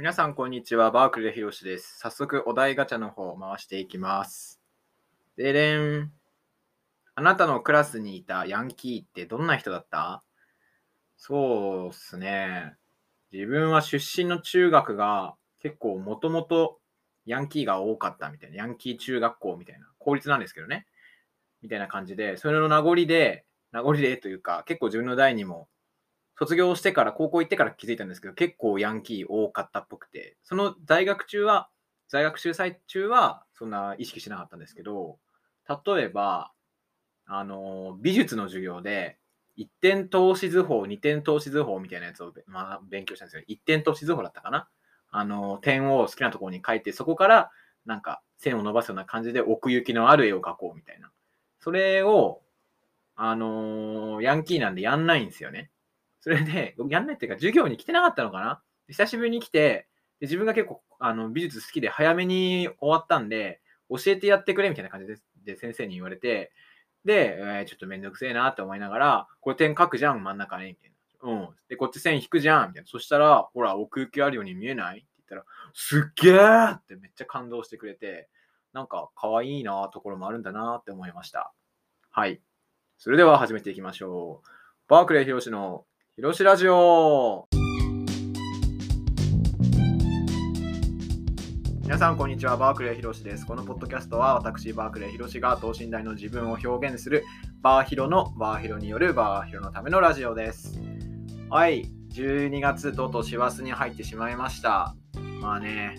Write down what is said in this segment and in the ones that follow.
皆さん、こんにちは。バークレーひろしです。早速、お題ガチャの方を回していきます。でれん。あなたのクラスにいたヤンキーってどんな人だった？そうっすね。自分は出身の中学が結構もともとヤンキーが多かったみたいな、ヤンキー中学校みたいな、公立なんですけどね。みたいな感じで、それの名残で、名残でというか、結構自分の代にも卒業してから、高校行ってから気づいたんですけど、結構ヤンキー多かったっぽくて、その在学中は、在学中最中はそんな意識しなかったんですけど、例えば、あの、美術の授業で、一点透視図法、二点透視図法みたいなやつを、まあ、勉強したんですよ。一点透視図法だったかな？あの、点を好きなところに書いて、そこからなんか線を伸ばすような感じで奥行きのある絵を描こうみたいな。それを、あのーヤンキーなんでやんないんですよね。それで、やんないっていうか、授業に来てなかったのかな？久しぶりに来て、で自分が結構あの美術好きで早めに終わったんで、教えてやってくれみたいな感じでで先生に言われて、で、えーちょっとめんどくせえなって思いながら、これ点書くじゃん、真ん中に、みたいな。うん。で、こっち線引くじゃん、みたいな。そしたら、ほら、奥行きあるように見えない？って言ったら、すっげーってめっちゃ感動してくれて、なんか可愛いなところもあるんだなって思いました。はい。それでは始めていきましょう。バークレーひろしのひろしラジオ皆さん、こんにちは。バークレーひろしです。このポッドキャストは私、バークレーひろしが等身大の自分を表現するバーヒロのバーヒロによるバーヒロのためのラジオです。はい。12月とうとう師走に入ってしまいました。まあね、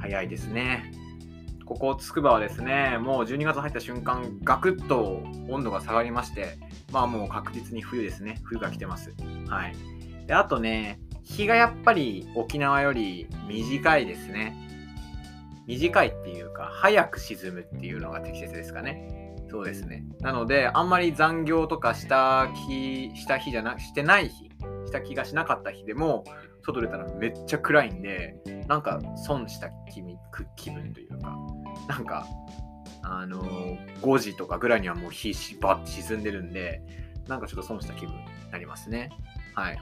早いですね。ここつくばはですね、もう12月入った瞬間、ガクッと温度が下がりまして、まあもう確実に冬ですね。冬が来てます。はい。で、あとね、日がやっぱり沖縄より短いですね。短いっていうか、早く沈むっていうのが適切ですかね。そうですね。なので、あんまり残業とかした日、した日じゃなく、してない日、した気がしなかった日でも、外出たらめっちゃ暗いんで、なんか損した気気分というか、なんか、あのー5時とかぐらいにはもう日しばっ沈んでるんで、なんかちょっと損した気分になりますね。はい。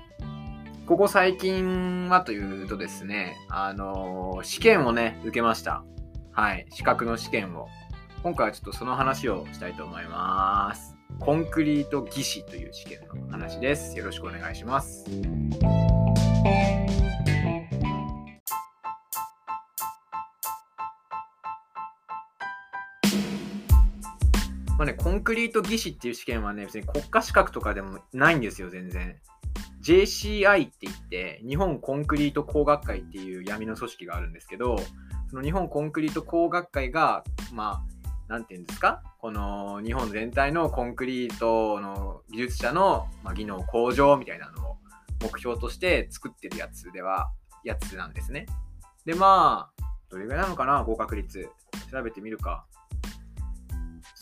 ここ最近はというとですね、あのー試験をね、受けました。はい。資格の試験を。今回はちょっとその話をしたいと思います。コンクリート技師という試験の話です。よろしくお願いします。まあね、コンクリート技師っていう試験はね、別に国家資格とかでもないんですよ、全然。JCI って言って、日本コンクリート工学会っていう闇の組織があるんですけど、その日本コンクリート工学会が、まあ、なんていうんですか、この日本全体のコンクリートの技術者の、まあ、技能向上みたいなのを目標として作ってるやつでは、やつなんですね。で、まあ、どれぐらいなのかな、合格率。調べてみるか。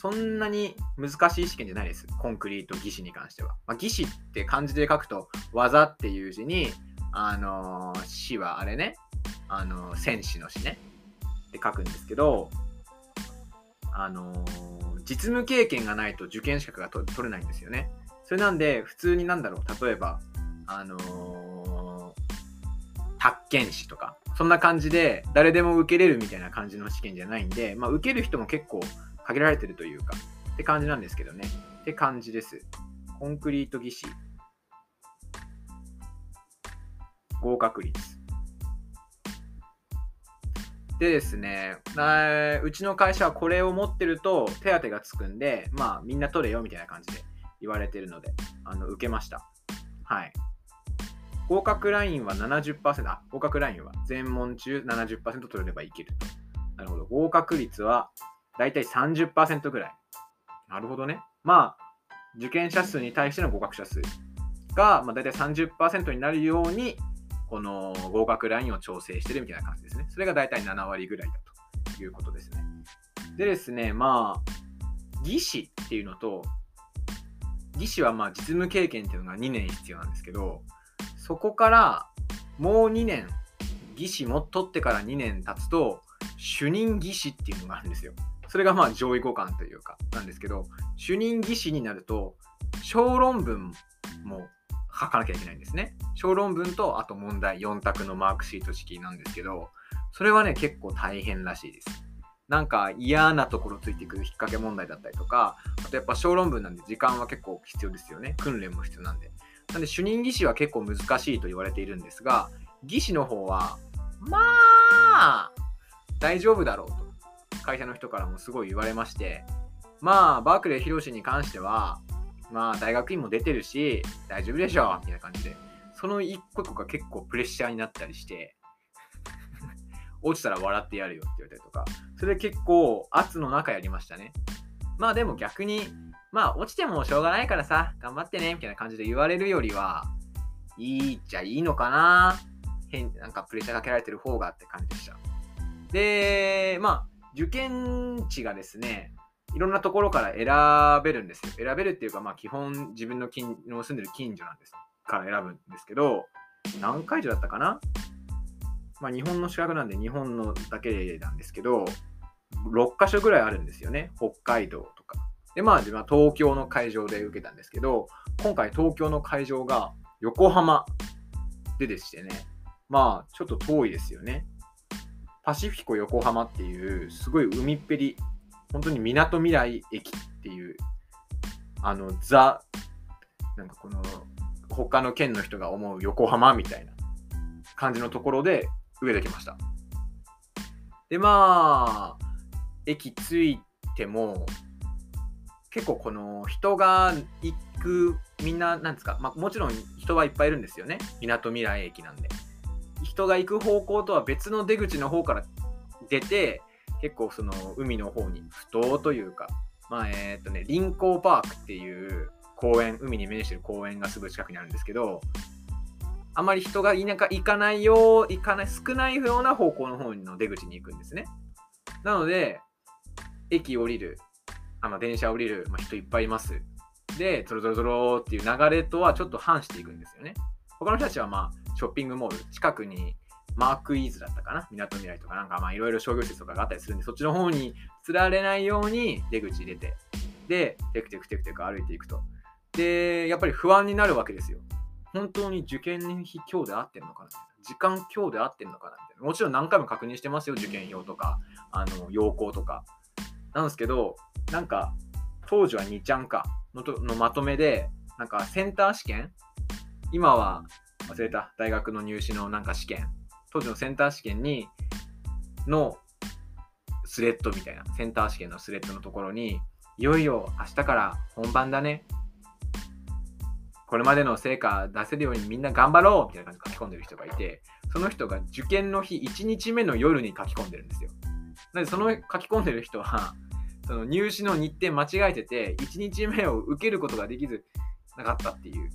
そんなに難しい試験じゃないです。コンクリート技師に関しては。まあ、技師って漢字で書くと、技っていう字に、あのー、死はあれね、あのー戦士の死ね、って書くんですけど、あのー実務経験がないと受験資格が取れないんですよね。それなんで、普通になんだろう、例えば、あのー、宅建士とか、そんな感じで誰でも受けれるみたいな感じの試験じゃないんで、まあ、受ける人も結構限られてるというか、って感じなんですけどね。って感じです。コンクリート技師。合格率。でですね、うちの会社はこれを持ってると手当がつくんで、まあみんな取れよみたいな感じで言われてるので、あの受けました。はい。合格ラインは70%、あ、合格ラインは全問中70%取れればいけると。なるほど。合格率はだいたい30%ぐらい。なるほどね。まあ、受験者数に対しての合格者数が、まあ、だいたい30%になるように、この合格ラインを調整してるみたいな感じですね。それがだいたい7割ぐらいだということですね。でですね、まあ、技師っていうのと、技師はまあ実務経験っていうのが2年必要なんですけど、そこからもう2年、技師も取ってから2年経つと、主任技師っていうのがあるんですよ。それがまあ上位互換というかなんですけど、主任技師になると、小論文も書かなきゃいけないんですね。小論文とあと問題4択のマークシート式なんですけど、それはね、結構大変らしいです。なんか嫌なところついてくる引っ掛け問題だったりとか、あとやっぱ小論文なんで時間は結構必要ですよね。訓練も必要なんで。なんで主任技師は結構難しいと言われているんですが、技師の方は、まあ、大丈夫だろう、会社の人からもすごい言われまして、まあ、バークレー広しに関しては、まあ、大学院も出てるし、大丈夫でしょみたいな感じで、その一個一個が結構プレッシャーになったりして、落ちたら笑ってやるよって言われたりとか、それで結構圧の中やりましたね。まあでも逆に、まあ落ちてもしょうがないからさ、頑張ってね、みたいな感じで言われるよりは、いいっちゃいいのかな。変、なんかプレッシャーかけられてる方がって感じでした。で、まあ、受験地がですね、いろんなところから選べるんですよ。選べるっていうか、まあ基本自分の近の住んでる近所なんですから選ぶんですけど、何会場だったかな？まあ日本の資格なんで日本のだけなんですけど、6カ所ぐらいあるんですよね。北海道とか。で、まあ自分は東京の会場で受けたんですけど、今回東京の会場が横浜ででしてね、まあちょっと遠いですよね。パシフィコ横浜っていうすごい海っぺり本当にみなとみらい駅っていう、あの、ザ、なんかこの、他の県の人が思う横浜みたいな感じのところで植えてきました。で、まあ、駅着いても、結構この人が行く、みんな、なんですか、まあ、もちろん人はいっぱいいるんですよね。みなとみらい駅なんで。人が行く方向とは別の出口の方から出て、結構その海の方に、不当というか、まあえっ、とね、臨港パークっていう公園、海に面してる公園がすぐ近くにあるんですけど、あまり人が田舎行かないよう、行かない、少ないような方向の方の出口に行くんですね。なので、駅降りる、あの電車降りる、まあ、人いっぱいいます。で、ゾロゾロゾロっていう流れとはちょっと反していくんですよね。他の人たちはまあ、ショッピングモール、近くにマークイーズだったかな、みなとみらいとかなんかまあいろいろ商業施設とかがあったりするんで、そっちの方に釣られないように出口入れて、で、テクテクテクテク歩いていくと。で、やっぱり不安になるわけですよ。本当に受験日今日で合ってんのかな時間今日で合ってんのかなみたいな。もちろん何回も確認してますよ、受験票とか、あの、要項とか。なんですけど、なんか、当時は2ちゃんかのとのまとめで、なんかセンター試験今は忘れた大学の入試のなんか試験当時のセンター試験に、のスレッドみたいな、センター試験のスレッドのところに、いよいよ明日から本番だね。これまでの成果出せるようにみんな頑張ろうみたいな感じで書き込んでる人がいて、その人が受験の日1日目の夜に書き込んでるんですよ。なのでその書き込んでる人は、その入試の日程間違えてて、1日目を受けることができずなかったっていう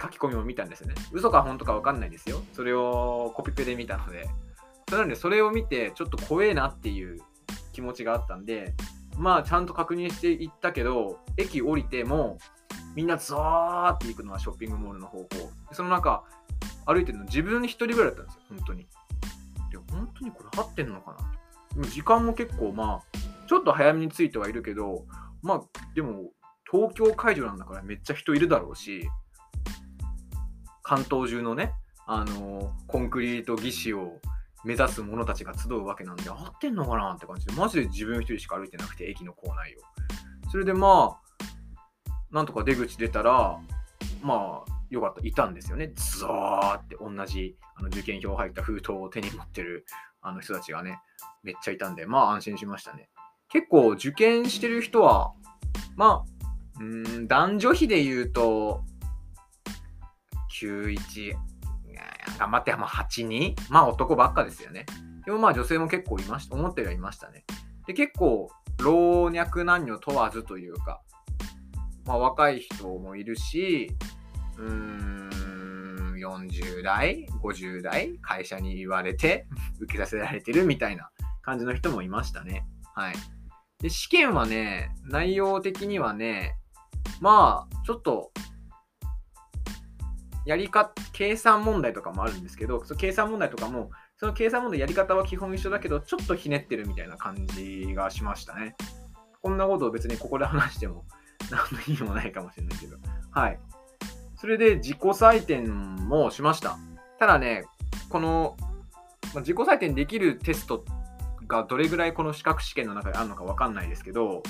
書き込みを見たんですよね。嘘か本当か分かんないですよ。それをコピペで見たので。なので、それを見て、ちょっと怖えなっていう気持ちがあったんで、まあ、ちゃんと確認していったけど、駅降りても、みんなザーって行くのはショッピングモールの方向。その中、歩いてるの自分一人ぐらいだったんですよ、本当に。で、本当にこれ合ってんのかな時間も結構まあ、ちょっと早めに着いてはいるけど、まあ、でも、東京会場なんだからめっちゃ人いるだろうし、関東中のね、あのコンクリート技師を目指す者たちが集うわけなんで、合ってんのかなって感じで、マジで自分一人しか歩いてなくて、駅の構内を。それでまあ、なんとか出口出たら、まあ、よかった、いたんですよね。ズーって同じあの受験票入った封筒を手に持ってるあの人たちがね、めっちゃいたんで、まあ安心しましたね。結構受験してる人は、まあ、うん、男女比で言うと、91、頑張ってもう82、まあ男ばっかですよね。でもまあ女性も結構いました、思ったよりはいましたね。で、結構老若男女問わずというか、まあ若い人もいるし、うーん、40代、50代、会社に言われて 受けさせられてるみたいな感じの人もいましたね。はい。で、試験はね、内容的にはね、まあ、ちょっとやりか、計算問題とかもあるんですけど、その計算問題とかも、その計算問題やり方は基本一緒だけど、ちょっとひねってるみたいな感じがしましたね。こんなことを別にここで話しても 何の意味もないかもしれないけど。はい。それで自己採点もしました。ただね、この、ま、自己採点できるテストがどれぐらいこの資格試験の中であるのか分かんないですけど、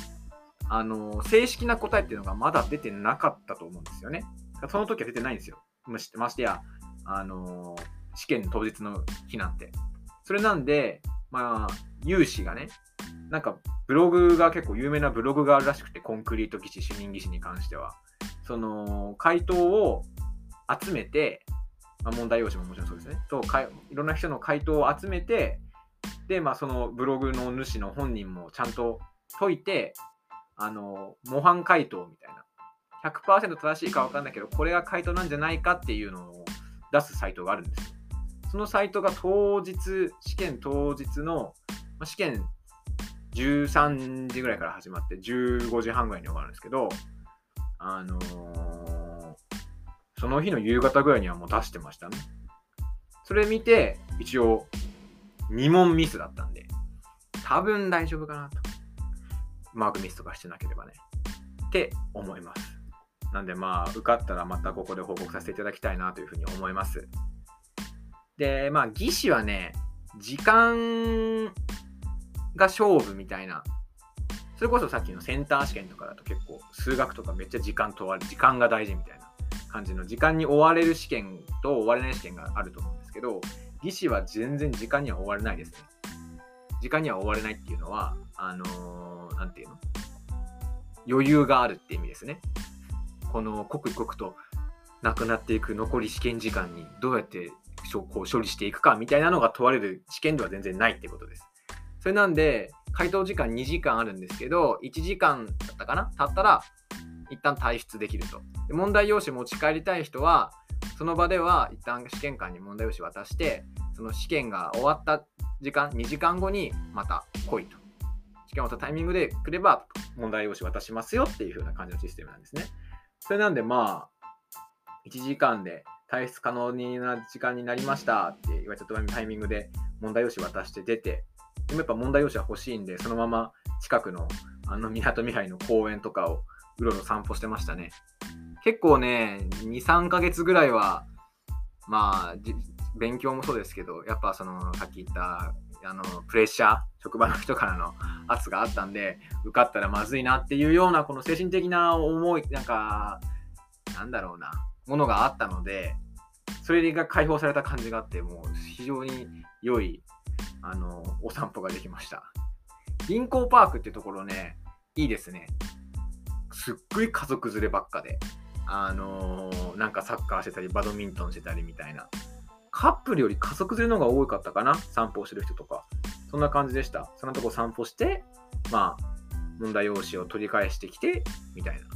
あの正式な答えっていうのがまだ出てなかったと思うんですよね。その時は出てないんですよ。ましてや、あの試験当日の日なんて。それなんで、まあ、有志がね、なんかブログが結構有名なブログがあるらしくて、コンクリート技師、主任技師に関しては。その回答を集めて、まあ、問題用紙ももちろんそうですね。とかいろんな人の回答を集めて、で、まあ、そのブログの主の本人もちゃんと解いて、あの模範回答みたいな。100%正しいか分かんないけど、これが回答なんじゃないかっていうのを出すサイトがあるんですよ。そのサイトが当日、試験当日の、ま、試験13時ぐらいから始まって15時半ぐらいに終わるんですけど、あのー、その日の夕方ぐらいにはもう出してましたね。それ見て、一応、2問ミスだったんで、多分大丈夫かなと。マークミスとかしてなければね。って思います。なんでまあ、受かったらまたここで報告させていただきたいなというふうに思います。で、まあ、技師はね、時間が勝負みたいな。それこそさっきのセンター試験とかだと結構数学とかめっちゃ時間問われ、時間が大事みたいな感じの時間に追われる試験と追われない試験があると思うんですけど、技師は全然時間には追われないですね。時間には追われないっていうのは、あのー、ていうの？余裕があるって意味ですね。この刻一刻となくなっていく残り試験時間にどうやってこう処理していくかみたいなのが問われる試験では全然ないってことです。それなんで、回答時間2時間あるんですけど、1時間だったかな？経ったら、一旦退出できると。で問題用紙持ち帰りたい人は、その場では一旦試験官に問題用紙渡して、その試験が終わった時間、2時間後にまた来いと。試験終わったタイミングで来れば問題用紙渡しますよっていう風な感じのシステムなんですね。それなんでまあ、1時間で退出可能な時間になりましたって言われたタイミングで問題用紙渡して出て、でもやっぱ問題用紙は欲しいんで、そのまま近くのあの港未来の公園とかをうろうろ散歩してましたね。結構ね、2、3ヶ月ぐらいは、まあ、勉強もそうですけど、やっぱその、さっき言った、あの、プレッシャー、職場の人からの圧があったんで、受かったらまずいなっていうような、この精神的な思い、なんか、なんだろうな、ものがあったので、それが解放された感じがあって、もう非常に良い、あの、お散歩ができました。銀行パークってところね、いいですね。すっごい家族連ればっかで、あのー、なんかサッカーしてたり、バドミントンしてたりみたいな。カップルより家族連れのが多かったかな？散歩をしてる人とか。そんな感じでした。そんなとこ散歩して、まあ、問題用紙を取り返してきて、みたいな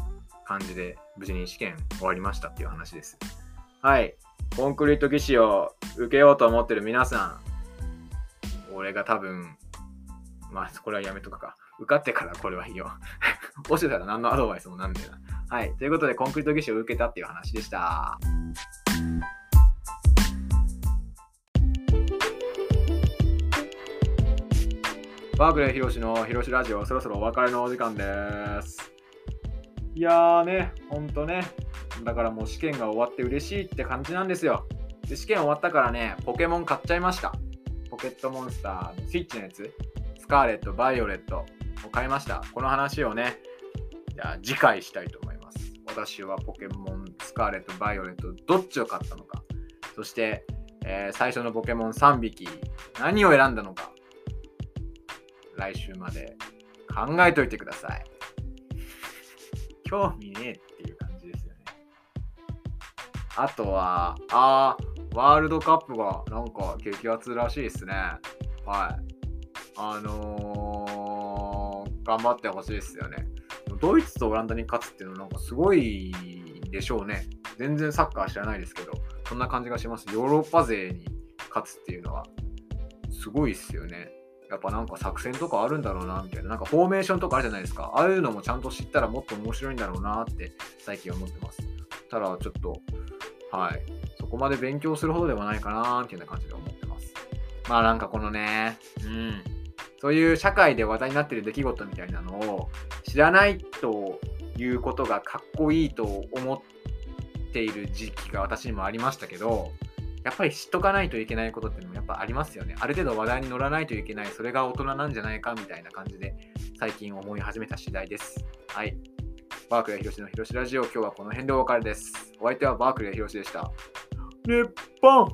感じで、無事に試験終わりましたっていう話です。はい。コンクリート技師を受けようと思ってる皆さん、俺が多分、まあ、これはやめとくか。受かってからこれはいいよ。落ちてたら何のアドバイスもなんだよな。はい。ということで、コンクリート技師を受けたっていう話でした。バークレー広しの広しラジオ、そろそろお別れのお時間です。いやーね、ほんとね。だからもう試験が終わって嬉しいって感じなんですよ。で試験終わったからね、ポケモン買っちゃいました。ポケットモンスターのスイッチのやつ、スカーレット、バイオレットを買いました。この話をね、じゃあ次回したいと思います。私はポケモン、スカーレット、バイオレット、どっちを買ったのか。そして、えー、最初のポケモン3匹、何を選んだのか。来週まで考えといてください。興味ねえっていう感じですよね。あとは、あー、ワールドカップがなんか激アツらしいですね。はい。あのー、頑張ってほしいですよね。ドイツとオランダに勝つっていうのはなんかすごいでしょうね。全然サッカー知らないですけど、そんな感じがします。ヨーロッパ勢に勝つっていうのは、すごいっすよね。やっぱなんか作戦とかあるんだろうな、みたいな。なんかフォーメーションとかあるじゃないですか。ああいうのもちゃんと知ったらもっと面白いんだろうなって最近思ってます。ただちょっと、はい。そこまで勉強するほどではないかなっていうような感じで思ってます。まあなんかこのね、うん。そういう社会で話題になってる出来事みたいなのを知らないということがかっこいいと思っている時期が私にもありましたけど、やっぱり知っとかないといけないことっていうのもやっぱありますよね。ある程度話題に乗らないといけない、それが大人なんじゃないかみたいな感じで最近思い始めた次第です。はい。バークレー広しの広しラジオ、今日はこの辺でお別れです。お相手はバークレー広しでした。日本